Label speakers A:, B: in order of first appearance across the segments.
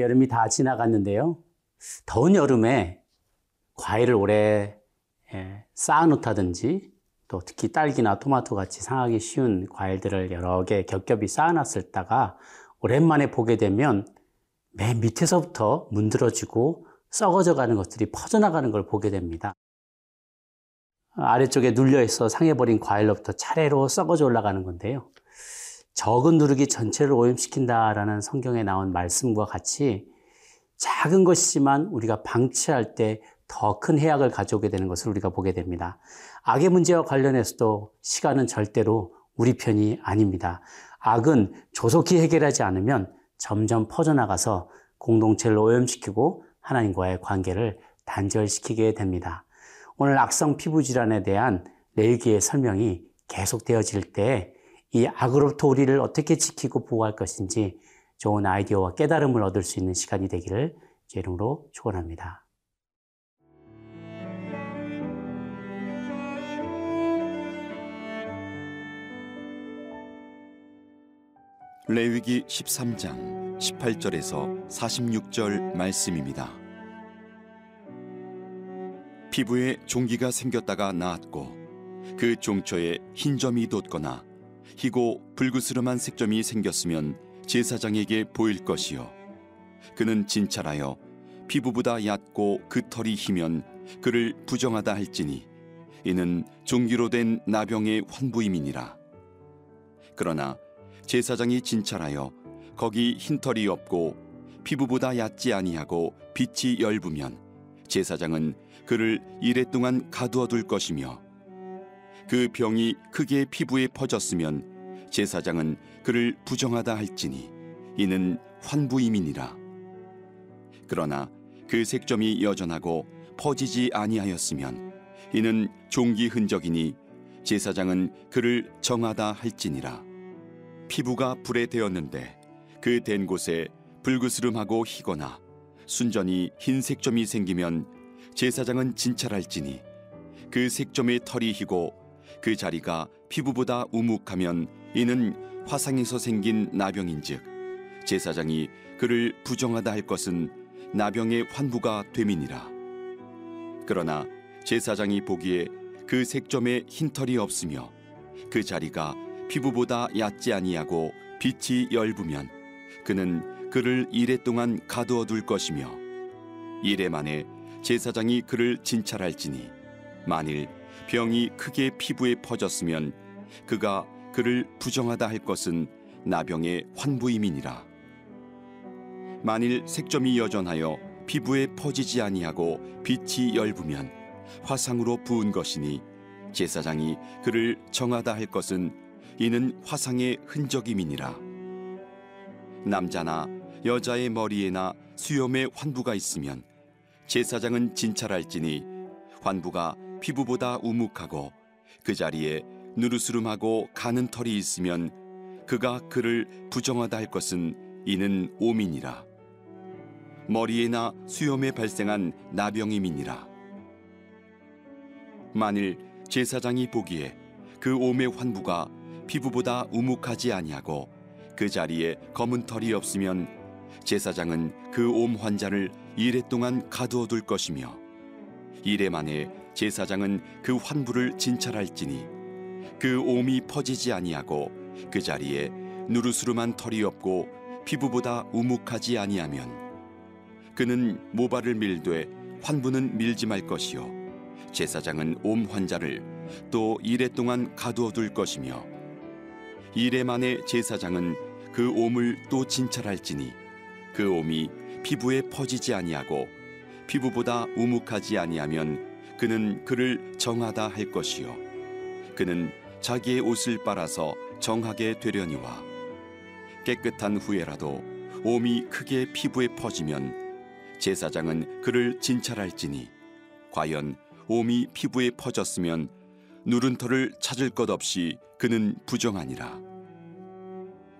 A: 여름이 다 지나갔는데요. 더운 여름에 과일을 오래 예, 쌓아놓다든지 또 특히 딸기나 토마토 같이 상하기 쉬운 과일들을 여러 개 겹겹이 쌓아놨을 다가 오랜만에 보게 되면 맨 밑에서부터 문드러지고 썩어져 가는 것들이 퍼져나가는 걸 보게 됩니다. 아래쪽에 눌려 있어 상해버린 과일로부터 차례로 썩어져 올라가는 건데요. 적은 누르기 전체를 오염시킨다라는 성경에 나온 말씀과 같이 작은 것이지만 우리가 방치할 때 더 큰 해악을 가져오게 되는 것을 우리가 보게 됩니다. 악의 문제와 관련해서도 시간은 절대로 우리 편이 아닙니다. 악은 조속히 해결하지 않으면 점점 퍼져나가서 공동체를 오염시키고 하나님과의 관계를 단절시키게 됩니다. 오늘 악성 피부 질환에 대한 레위기의 설명이 계속되어질 때 이 악으로부터 우리를 어떻게 지키고 보호할 것인지 좋은 아이디어와 깨달음을 얻을 수 있는 시간이 되기를 제 이름으로 축원합니다.
B: 레위기 13장 18절에서 46절 말씀입니다. 피부에 종기가 생겼다가 나았고 그 종초에 흰 점이 돋거나 희고 불그스름한 색점이 생겼으면 제사장에게 보일 것이요. 그는 진찰하여 피부보다 얕고 그 털이 희면 그를 부정하다 할지니 이는 종기로 된 나병의 환부임이니라. 그러나 제사장이 진찰하여 거기 흰 털이 없고 피부보다 얕지 아니하고 빛이 엷으면 제사장은 그를 이래 동안 가두어 둘 것이며 그 병이 크게 피부에 퍼졌으면 제사장은 그를 부정하다 할지니 이는 환부임이니라. 그러나 그 색점이 여전하고 퍼지지 아니하였으면 이는 종기 흔적이니 제사장은 그를 정하다 할지니라. 피부가 불에 되었는데 그 된 곳에 불그스름하고 희거나 순전히 흰 색점이 생기면 제사장은 진찰할지니 그 색점의 털이 희고 그 자리가 피부보다 우묵하면 이는 화상에서 생긴 나병인즉 제사장이 그를 부정하다 할 것은 나병의 환부가 됨이니라. 그러나 제사장이 보기에 그 색점에 흰털이 없으며 그 자리가 피부보다 얕지 아니하고 빛이 엷으면 그는 그를 이래 동안 가두어 둘 것이며 이래 만에 제사장이 그를 진찰할지니 만일 병이 크게 피부에 퍼졌으면 그가 그를 부정하다 할 것은 나병의 환부임이니라. 만일 색점이 여전하여 피부에 퍼지지 아니하고 빛이 엷으면 화상으로 부은 것이니 제사장이 그를 정하다 할 것은 이는 화상의 흔적임이니라. 남자나 여자의 머리에나 수염에 환부가 있으면 제사장은 진찰할지니 환부가 피부보다 우묵하고 그 자리에 누르스름하고 가는 털이 있으면 그가 그를 부정하다 할 것은 이는 오민이라. 머리에나 수염에 발생한 나병임이니라. 만일 제사장이 보기에 그 옴의 환부가 피부보다 우묵하지 아니하고 그 자리에 검은 털이 없으면 제사장은 그 옴 환자를 이래 동안 가두어 둘 것이며 이래 만에 제사장은 그 환부를 진찰할지니 그 옴이 퍼지지 아니하고 그 자리에 누르스름한 털이 없고 피부보다 우묵하지 아니하면 그는 모발을 밀되 환부는 밀지 말 것이요. 제사장은 옴 환자를 또 이래 동안 가두어 둘 것이며 이래 만에 제사장은 그 옴을 또 진찰할지니 그 옴이 피부에 퍼지지 아니하고 피부보다 우묵하지 아니하면 그는 그를 정하다 할 것이요. 그는 자기의 옷을 빨아서 정하게 되려니와 깨끗한 후에라도 옴이 크게 피부에 퍼지면 제사장은 그를 진찰할지니 과연 옴이 피부에 퍼졌으면 누른 털을 찾을 것 없이 그는 부정하니라.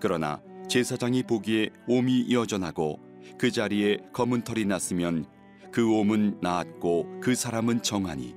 B: 그러나 제사장이 보기에 옴이 여전하고 그 자리에 검은 털이 났으면 그 옴은 나았고 그 사람은 정하니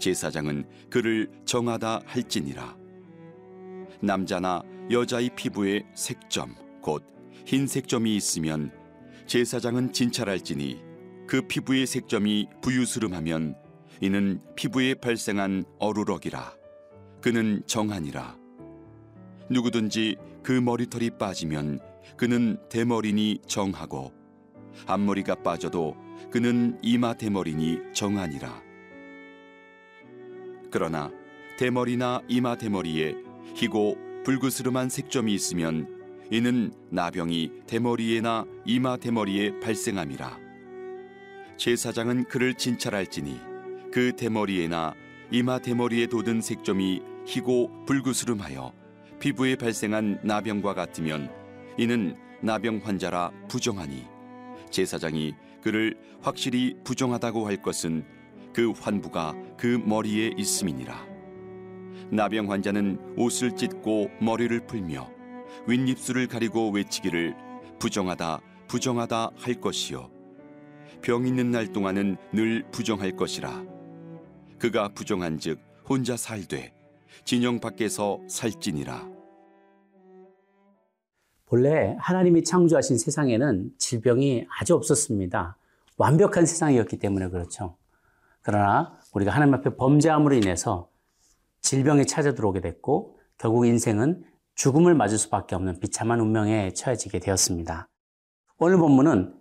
B: 제사장은 그를 정하다 할지니라. 남자나 여자의 피부에 색점 곧 흰색점이 있으면 제사장은 진찰할지니 그 피부의 색점이 부유스름하면 이는 피부에 발생한 어루럭이라. 그는 정하니라. 누구든지 그 머리털이 빠지면 그는 대머리니 정하고 앞머리가 빠져도 그는 이마 대머리니 정하니라. 그러나 대머리나 이마 대머리에 희고 불그스름한 색점이 있으면 이는 나병이 대머리에나 이마 대머리에 발생함이라. 제사장은 그를 진찰할지니 그 대머리에나 이마 대머리에 돋은 색점이 희고 불그스름하여 피부에 발생한 나병과 같으면 이는 나병 환자라 부정하니 제사장이 그를 확실히 부정하다고 할 것은 그 환부가 그 머리에 있음이니라. 나병 환자는 옷을 찢고 머리를 풀며 윗입술을 가리고 외치기를 부정하다 부정하다 할 것이요. 병 있는 날 동안은 늘 부정할 것이라. 그가 부정한즉 혼자 살되 진영 밖에서 살지니라
A: 본래 하나님이 창조하신 세상에는 질병이 아주 없었습니다. 완벽한 세상이었기 때문에 그렇죠. 그러나 우리가 하나님 앞에 범죄함으로 인해서 질병이 찾아 들어오게 됐고 결국 인생은 죽음을 맞을 수밖에 없는 비참한 운명에 처해지게 되었습니다. 오늘 본문은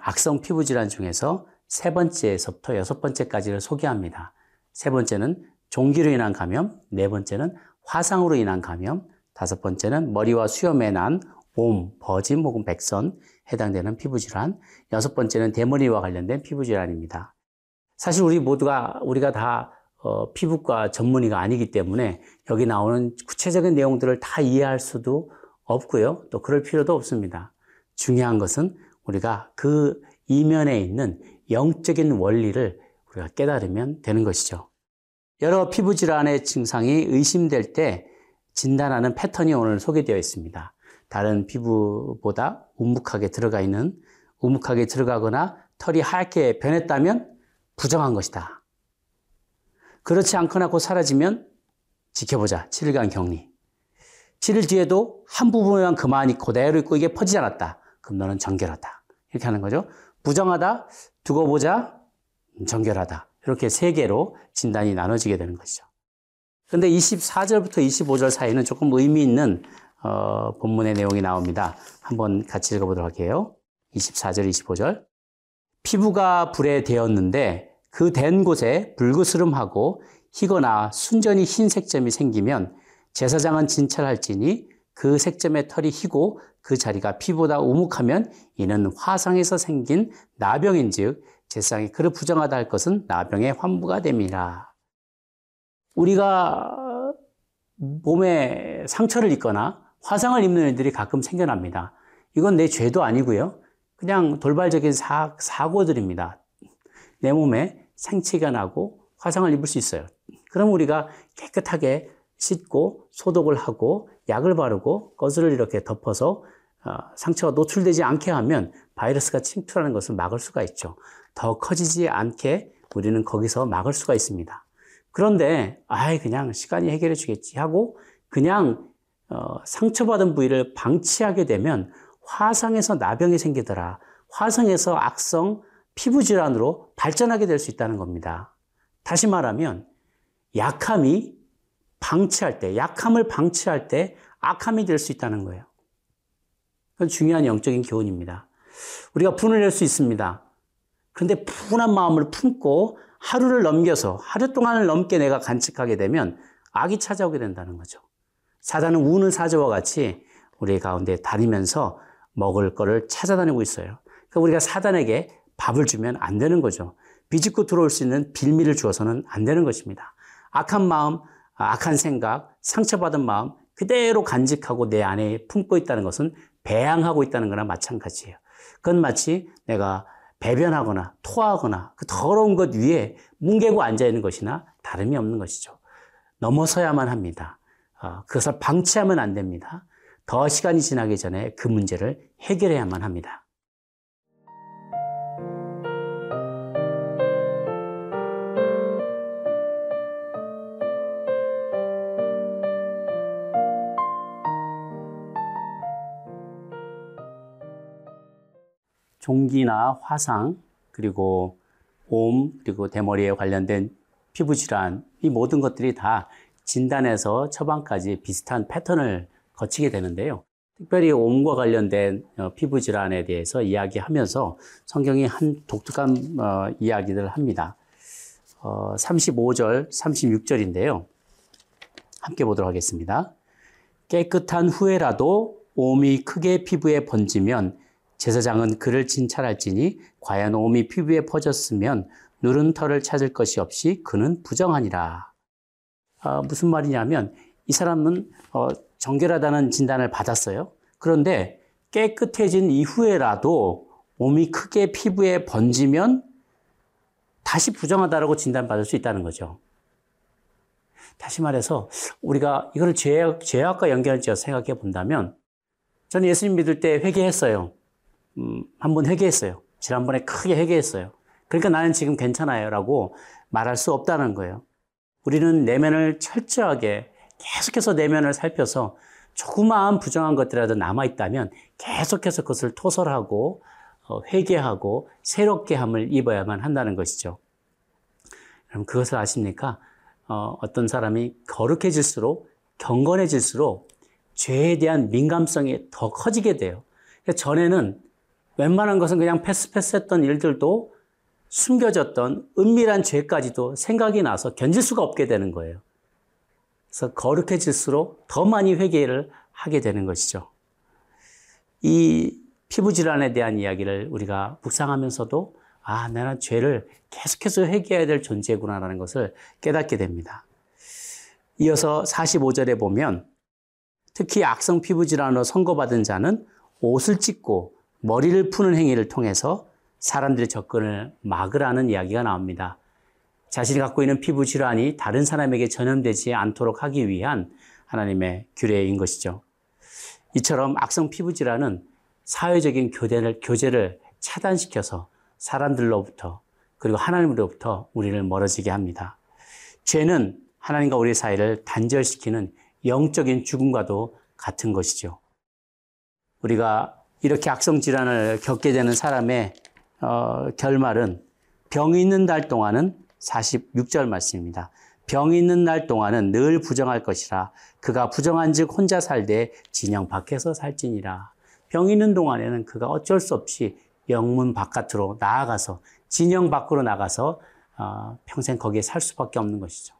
A: 악성 피부 질환 중에서 세 번째에서부터 여섯 번째까지를 소개합니다. 세 번째는 종기로 인한 감염, 네 번째는 화상으로 인한 감염, 다섯 번째는 머리와 수염에 난 옴, 버짐 혹은 백선 해당되는 피부 질환, 여섯 번째는 대머리와 관련된 피부 질환입니다. 사실 우리 모두가 우리가 다 어, 피부과 전문의가 아니기 때문에 여기 나오는 구체적인 내용들을 다 이해할 수도 없고요. 또 그럴 필요도 없습니다. 중요한 것은 우리가 그 이면에 있는 영적인 원리를 우리가 깨달으면 되는 것이죠. 여러 피부 질환의 증상이 의심될 때 진단하는 패턴이 오늘 소개되어 있습니다. 다른 피부보다 우묵하게 들어가 있는 우묵하게 들어가거나 털이 하얗게 변했다면 부정한 것이다. 그렇지 않거나 곧 사라지면 지켜보자. 7일간 격리. 7일 뒤에도 한 부분만 그만이 그대로 있고 이게 퍼지지 않았다. 그럼 너는 정결하다. 이렇게 하는 거죠. 부정하다, 두고 보자, 정결하다. 이렇게 세 개로 진단이 나눠지게 되는 것이죠. 그런데 24절부터 25절 사이는 조금 의미 있는 어, 본문의 내용이 나옵니다. 한번 같이 읽어보도록 할게요. 24절, 25절. 피부가 불에 되었는데 그 된 곳에 불그스름하고 희거나 순전히 흰 색점이 생기면 제사장은 진찰할지니 그 색점의 털이 희고 그 자리가 피보다 우묵하면 이는 화상에서 생긴 나병인즉 제사장이 그를 부정하다 할 것은 나병의 환부가 됨이라. 우리가 몸에 상처를 입거나 화상을 입는 일들이 가끔 생겨납니다. 이건 내 죄도 아니고요. 그냥 돌발적인 사, 사고들입니다. 내 몸에 생치가 나고 화상을 입을 수 있어요. 그럼 우리가 깨끗하게 씻고 소독을 하고 약을 바르고 거즈를 이렇게 덮어서 어, 상처가 노출되지 않게 하면 바이러스가 침투하는 것을 막을 수가 있죠. 더 커지지 않게 우리는 거기서 막을 수가 있습니다. 그런데 아이 그냥 시간이 해결해 주겠지 하고 그냥 어, 상처받은 부위를 방치하게 되면 화상에서 나병이 생기더라. 화상에서 악성 피부 질환으로 발전하게 될 수 있다는 겁니다. 다시 말하면 약함이 방치할 때, 약함을 방치할 때 악함이 될 수 있다는 거예요. 그건 중요한 영적인 교훈입니다. 우리가 분을 낼 수 있습니다. 그런데 푸근한 마음을 품고 하루를 넘겨서 하루 동안을 넘게 내가 간직하게 되면 악이 찾아오게 된다는 거죠. 사단은 우는 사자와 같이 우리 가운데 다니면서 먹을 거를 찾아다니고 있어요. 그러니까 우리가 사단에게 밥을 주면 안 되는 거죠. 비집고 들어올 수 있는 빌미를 주어서는 안 되는 것입니다. 악한 마음, 악한 생각, 상처받은 마음 그대로 간직하고 내 안에 품고 있다는 것은 배양하고 있다는 거나 마찬가지예요. 그건 마치 내가 배변하거나 토하거나 그 더러운 것 위에 뭉개고 앉아 있는 것이나 다름이 없는 것이죠. 넘어서야만 합니다. 어, 그것을 방치하면 안 됩니다. 더 시간이 지나기 전에 그 문제를 해결해야만 합니다. 종기나 화상, 그리고 옴, 그리고 대머리에 관련된 피부 질환, 이 모든 것들이 다 진단에서 처방까지 비슷한 패턴을 거치게 되는데요. 특별히 옴과 관련된 어, 피부 질환에 대해서 이야기하면서 성경이 한 독특한 어, 이야기들을 합니다. 어, 35절, 36절인데요. 함께 보도록 하겠습니다. 깨끗한 후에라도 옴이 크게 피부에 번지면 제사장은 그를 진찰할지니 과연 옴이 피부에 퍼졌으면 누른 털을 찾을 것이 없이 그는 부정하니라. 아, 무슨 말이냐면 이 사람은 어, 정결하다는 진단을 받았어요. 그런데 깨끗해진 이후에라도 옴이 크게 피부에 번지면 다시 부정하다라고 진단받을 수 있다는 거죠. 다시 말해서 우리가 이걸 죄악, 죄악과 연결지어 생각해 본다면 저는 예수님 믿을 때 회개했어요. 음, 한 번 회개했어요. 지난번에 크게 회개했어요. 그러니까 나는 지금 괜찮아요. 라고 말할 수 없다는 거예요. 우리는 내면을 철저하게 계속해서 내면을 살펴서 조그마한 부정한 것들이라도 남아있다면 계속해서 그것을 토설하고 어, 회개하고 새롭게 함을 입어야만 한다는 것이죠. 그럼 그것을 아십니까? 어, 어떤 사람이 거룩해질수록 경건해질수록 죄에 대한 민감성이 더 커지게 돼요. 그러니까 전에는 웬만한 것은 그냥 패스패스했던 일들도 숨겨졌던 은밀한 죄까지도 생각이 나서 견딜 수가 없게 되는 거예요. 그래서 거룩해질수록 더 많이 회개를 하게 되는 것이죠. 이 피부 질환에 대한 이야기를 우리가 묵상하면서도 아, 나는 죄를 계속해서 회개해야 될 존재구나라는 것을 깨닫게 됩니다. 이어서 45절에 보면 특히 악성 피부 질환으로 선고받은 자는 옷을 찢고 머리를 푸는 행위를 통해서 사람들의 접근을 막으라는 이야기가 나옵니다. 자신이 갖고 있는 피부 질환이 다른 사람에게 전염되지 않도록 하기 위한 하나님의 규례인 것이죠. 이처럼 악성 피부 질환은 사회적인 교대를, 교제를 차단시켜서 사람들로부터 그리고 하나님으로부터 우리를 멀어지게 합니다. 죄는 하나님과 우리 사이를 단절시키는 영적인 죽음과도 같은 것이죠. 우리가 이렇게 악성 질환을 겪게 되는 사람의 어, 결말은 병이 있는 날 동안은 46절 말씀입니다. 병이 있는 날 동안은 늘 부정할 것이라 그가 부정한즉 혼자 살되 진영 밖에서 살지니라. 병이 있는 동안에는 그가 어쩔 수 없이 영문 바깥으로 나아가서 진영 밖으로 나가서 어, 평생 거기에 살 수밖에 없는 것이죠.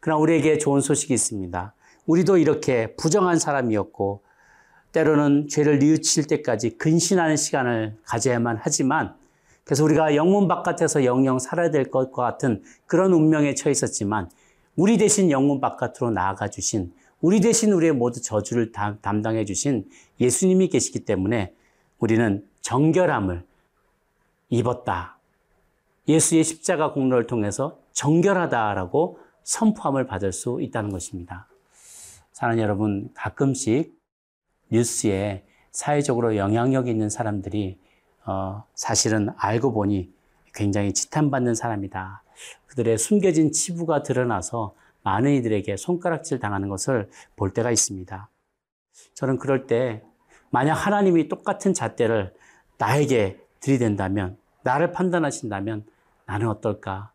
A: 그러나 우리에게 좋은 소식이 있습니다. 우리도 이렇게 부정한 사람이었고 때로는 죄를 뉘우칠 때까지 근신하는 시간을 가져야만 하지만 그래서 우리가 영문 바깥에서 영영 살아야 될 것과 같은 그런 운명에 처해 있었지만 우리 대신 영문 바깥으로 나아가 주신 우리 대신 우리의 모두 저주를 담당해 주신 예수님이 계시기 때문에 우리는 정결함을 입었다. 예수의 십자가 공로를 통해서 정결하다라고 선포함을 받을 수 있다는 것입니다. 사랑하는 여러분, 가끔씩 뉴스에 사회적으로 영향력 있는 사람들이 어, 사실은 알고 보니 굉장히 지탄받는 사람이다. 그들의 숨겨진 치부가 드러나서 많은 이들에게 손가락질 당하는 것을 볼 때가 있습니다. 저는 그럴 때 만약 하나님이 똑같은 잣대를 나에게 들이댄다면, 나를 판단하신다면 나는 어떨까?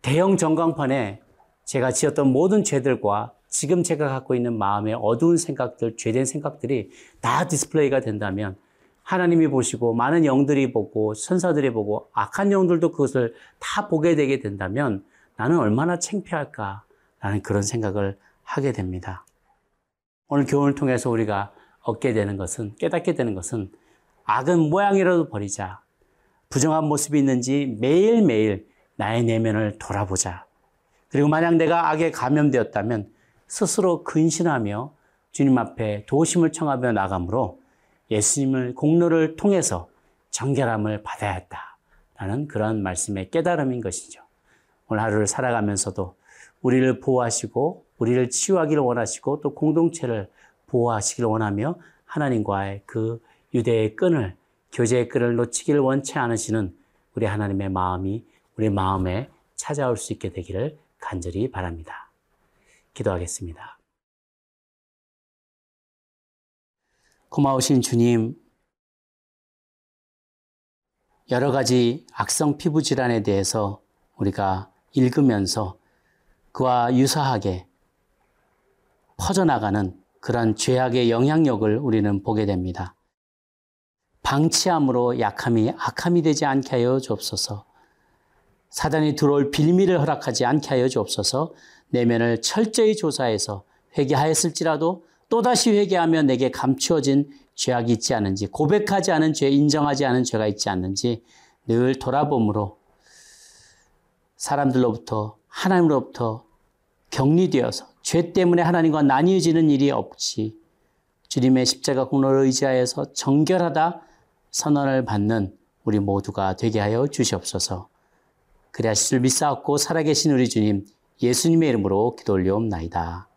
A: 대형 전광판에 제가 지었던 모든 죄들과 지금 제가 갖고 있는 마음의 어두운 생각들, 죄된 생각들이 다 디스플레이가 된다면 하나님이 보시고 많은 영들이 보고 천사들이 보고 악한 영들도 그것을 다 보게 되게 된다면 나는 얼마나 창피할까라는 그런 생각을 하게 됩니다. 오늘 교훈을 통해서 우리가 얻게 되는 것은 깨닫게 되는 것은 악은 모양이라도 버리자. 부정한 모습이 있는지 매일매일 나의 내면을 돌아보자. 그리고 만약 내가 악에 감염되었다면 스스로 근신하며 주님 앞에 도심을 청하며 나감으로 예수님을 공로를 통해서 정결함을 받아야 했다 라는 그런 말씀의 깨달음인 것이죠. 오늘 하루를 살아가면서도 우리를 보호하시고 우리를 치유하기를 원하시고 또 공동체를 보호하시기를 원하며 하나님과의 그 유대의 끈을 교제의 끈을 놓치기를 원치 않으시는 우리 하나님의 마음이 우리 마음에 찾아올 수 있게 되기를 간절히 바랍니다. 기도하겠습니다. 고마우신 주님, 여러 가지 악성 피부 질환에 대해서 우리가 읽으면서 그와 유사하게 퍼져나가는 그런 죄악의 영향력을 우리는 보게 됩니다. 방치함으로 약함이 악함이 되지 않게 하여 주옵소서. 사단이 들어올 빌미를 허락하지 않게 하여 주옵소서. 내면을 철저히 조사해서 회개하였을지라도 또다시 회개하며 내게 감추어진 죄악이 있지 않은지, 고백하지 않은 죄, 인정하지 않은 죄가 있지 않는지 늘 돌아봄으로 사람들로부터, 하나님으로부터 격리되어서 죄 때문에 하나님과 나뉘어지는 일이 없지. 주님의 십자가 공로를 의지하여서 정결하다 선언을 받는 우리 모두가 되게 하여 주시옵소서. 그리 하실 줄 믿사옵고 살아계신 우리 주님 예수님의 이름으로 기도 올려옵나이다.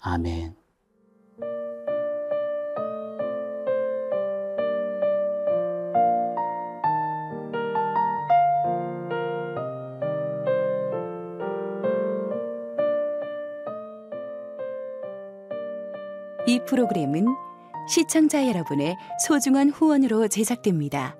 A: 아멘.
C: 이 프로그램은 시청자 여러분의 소중한 후원으로 제작됩니다.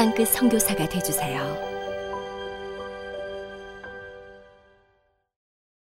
D: 땅끝 성교사가 되주세요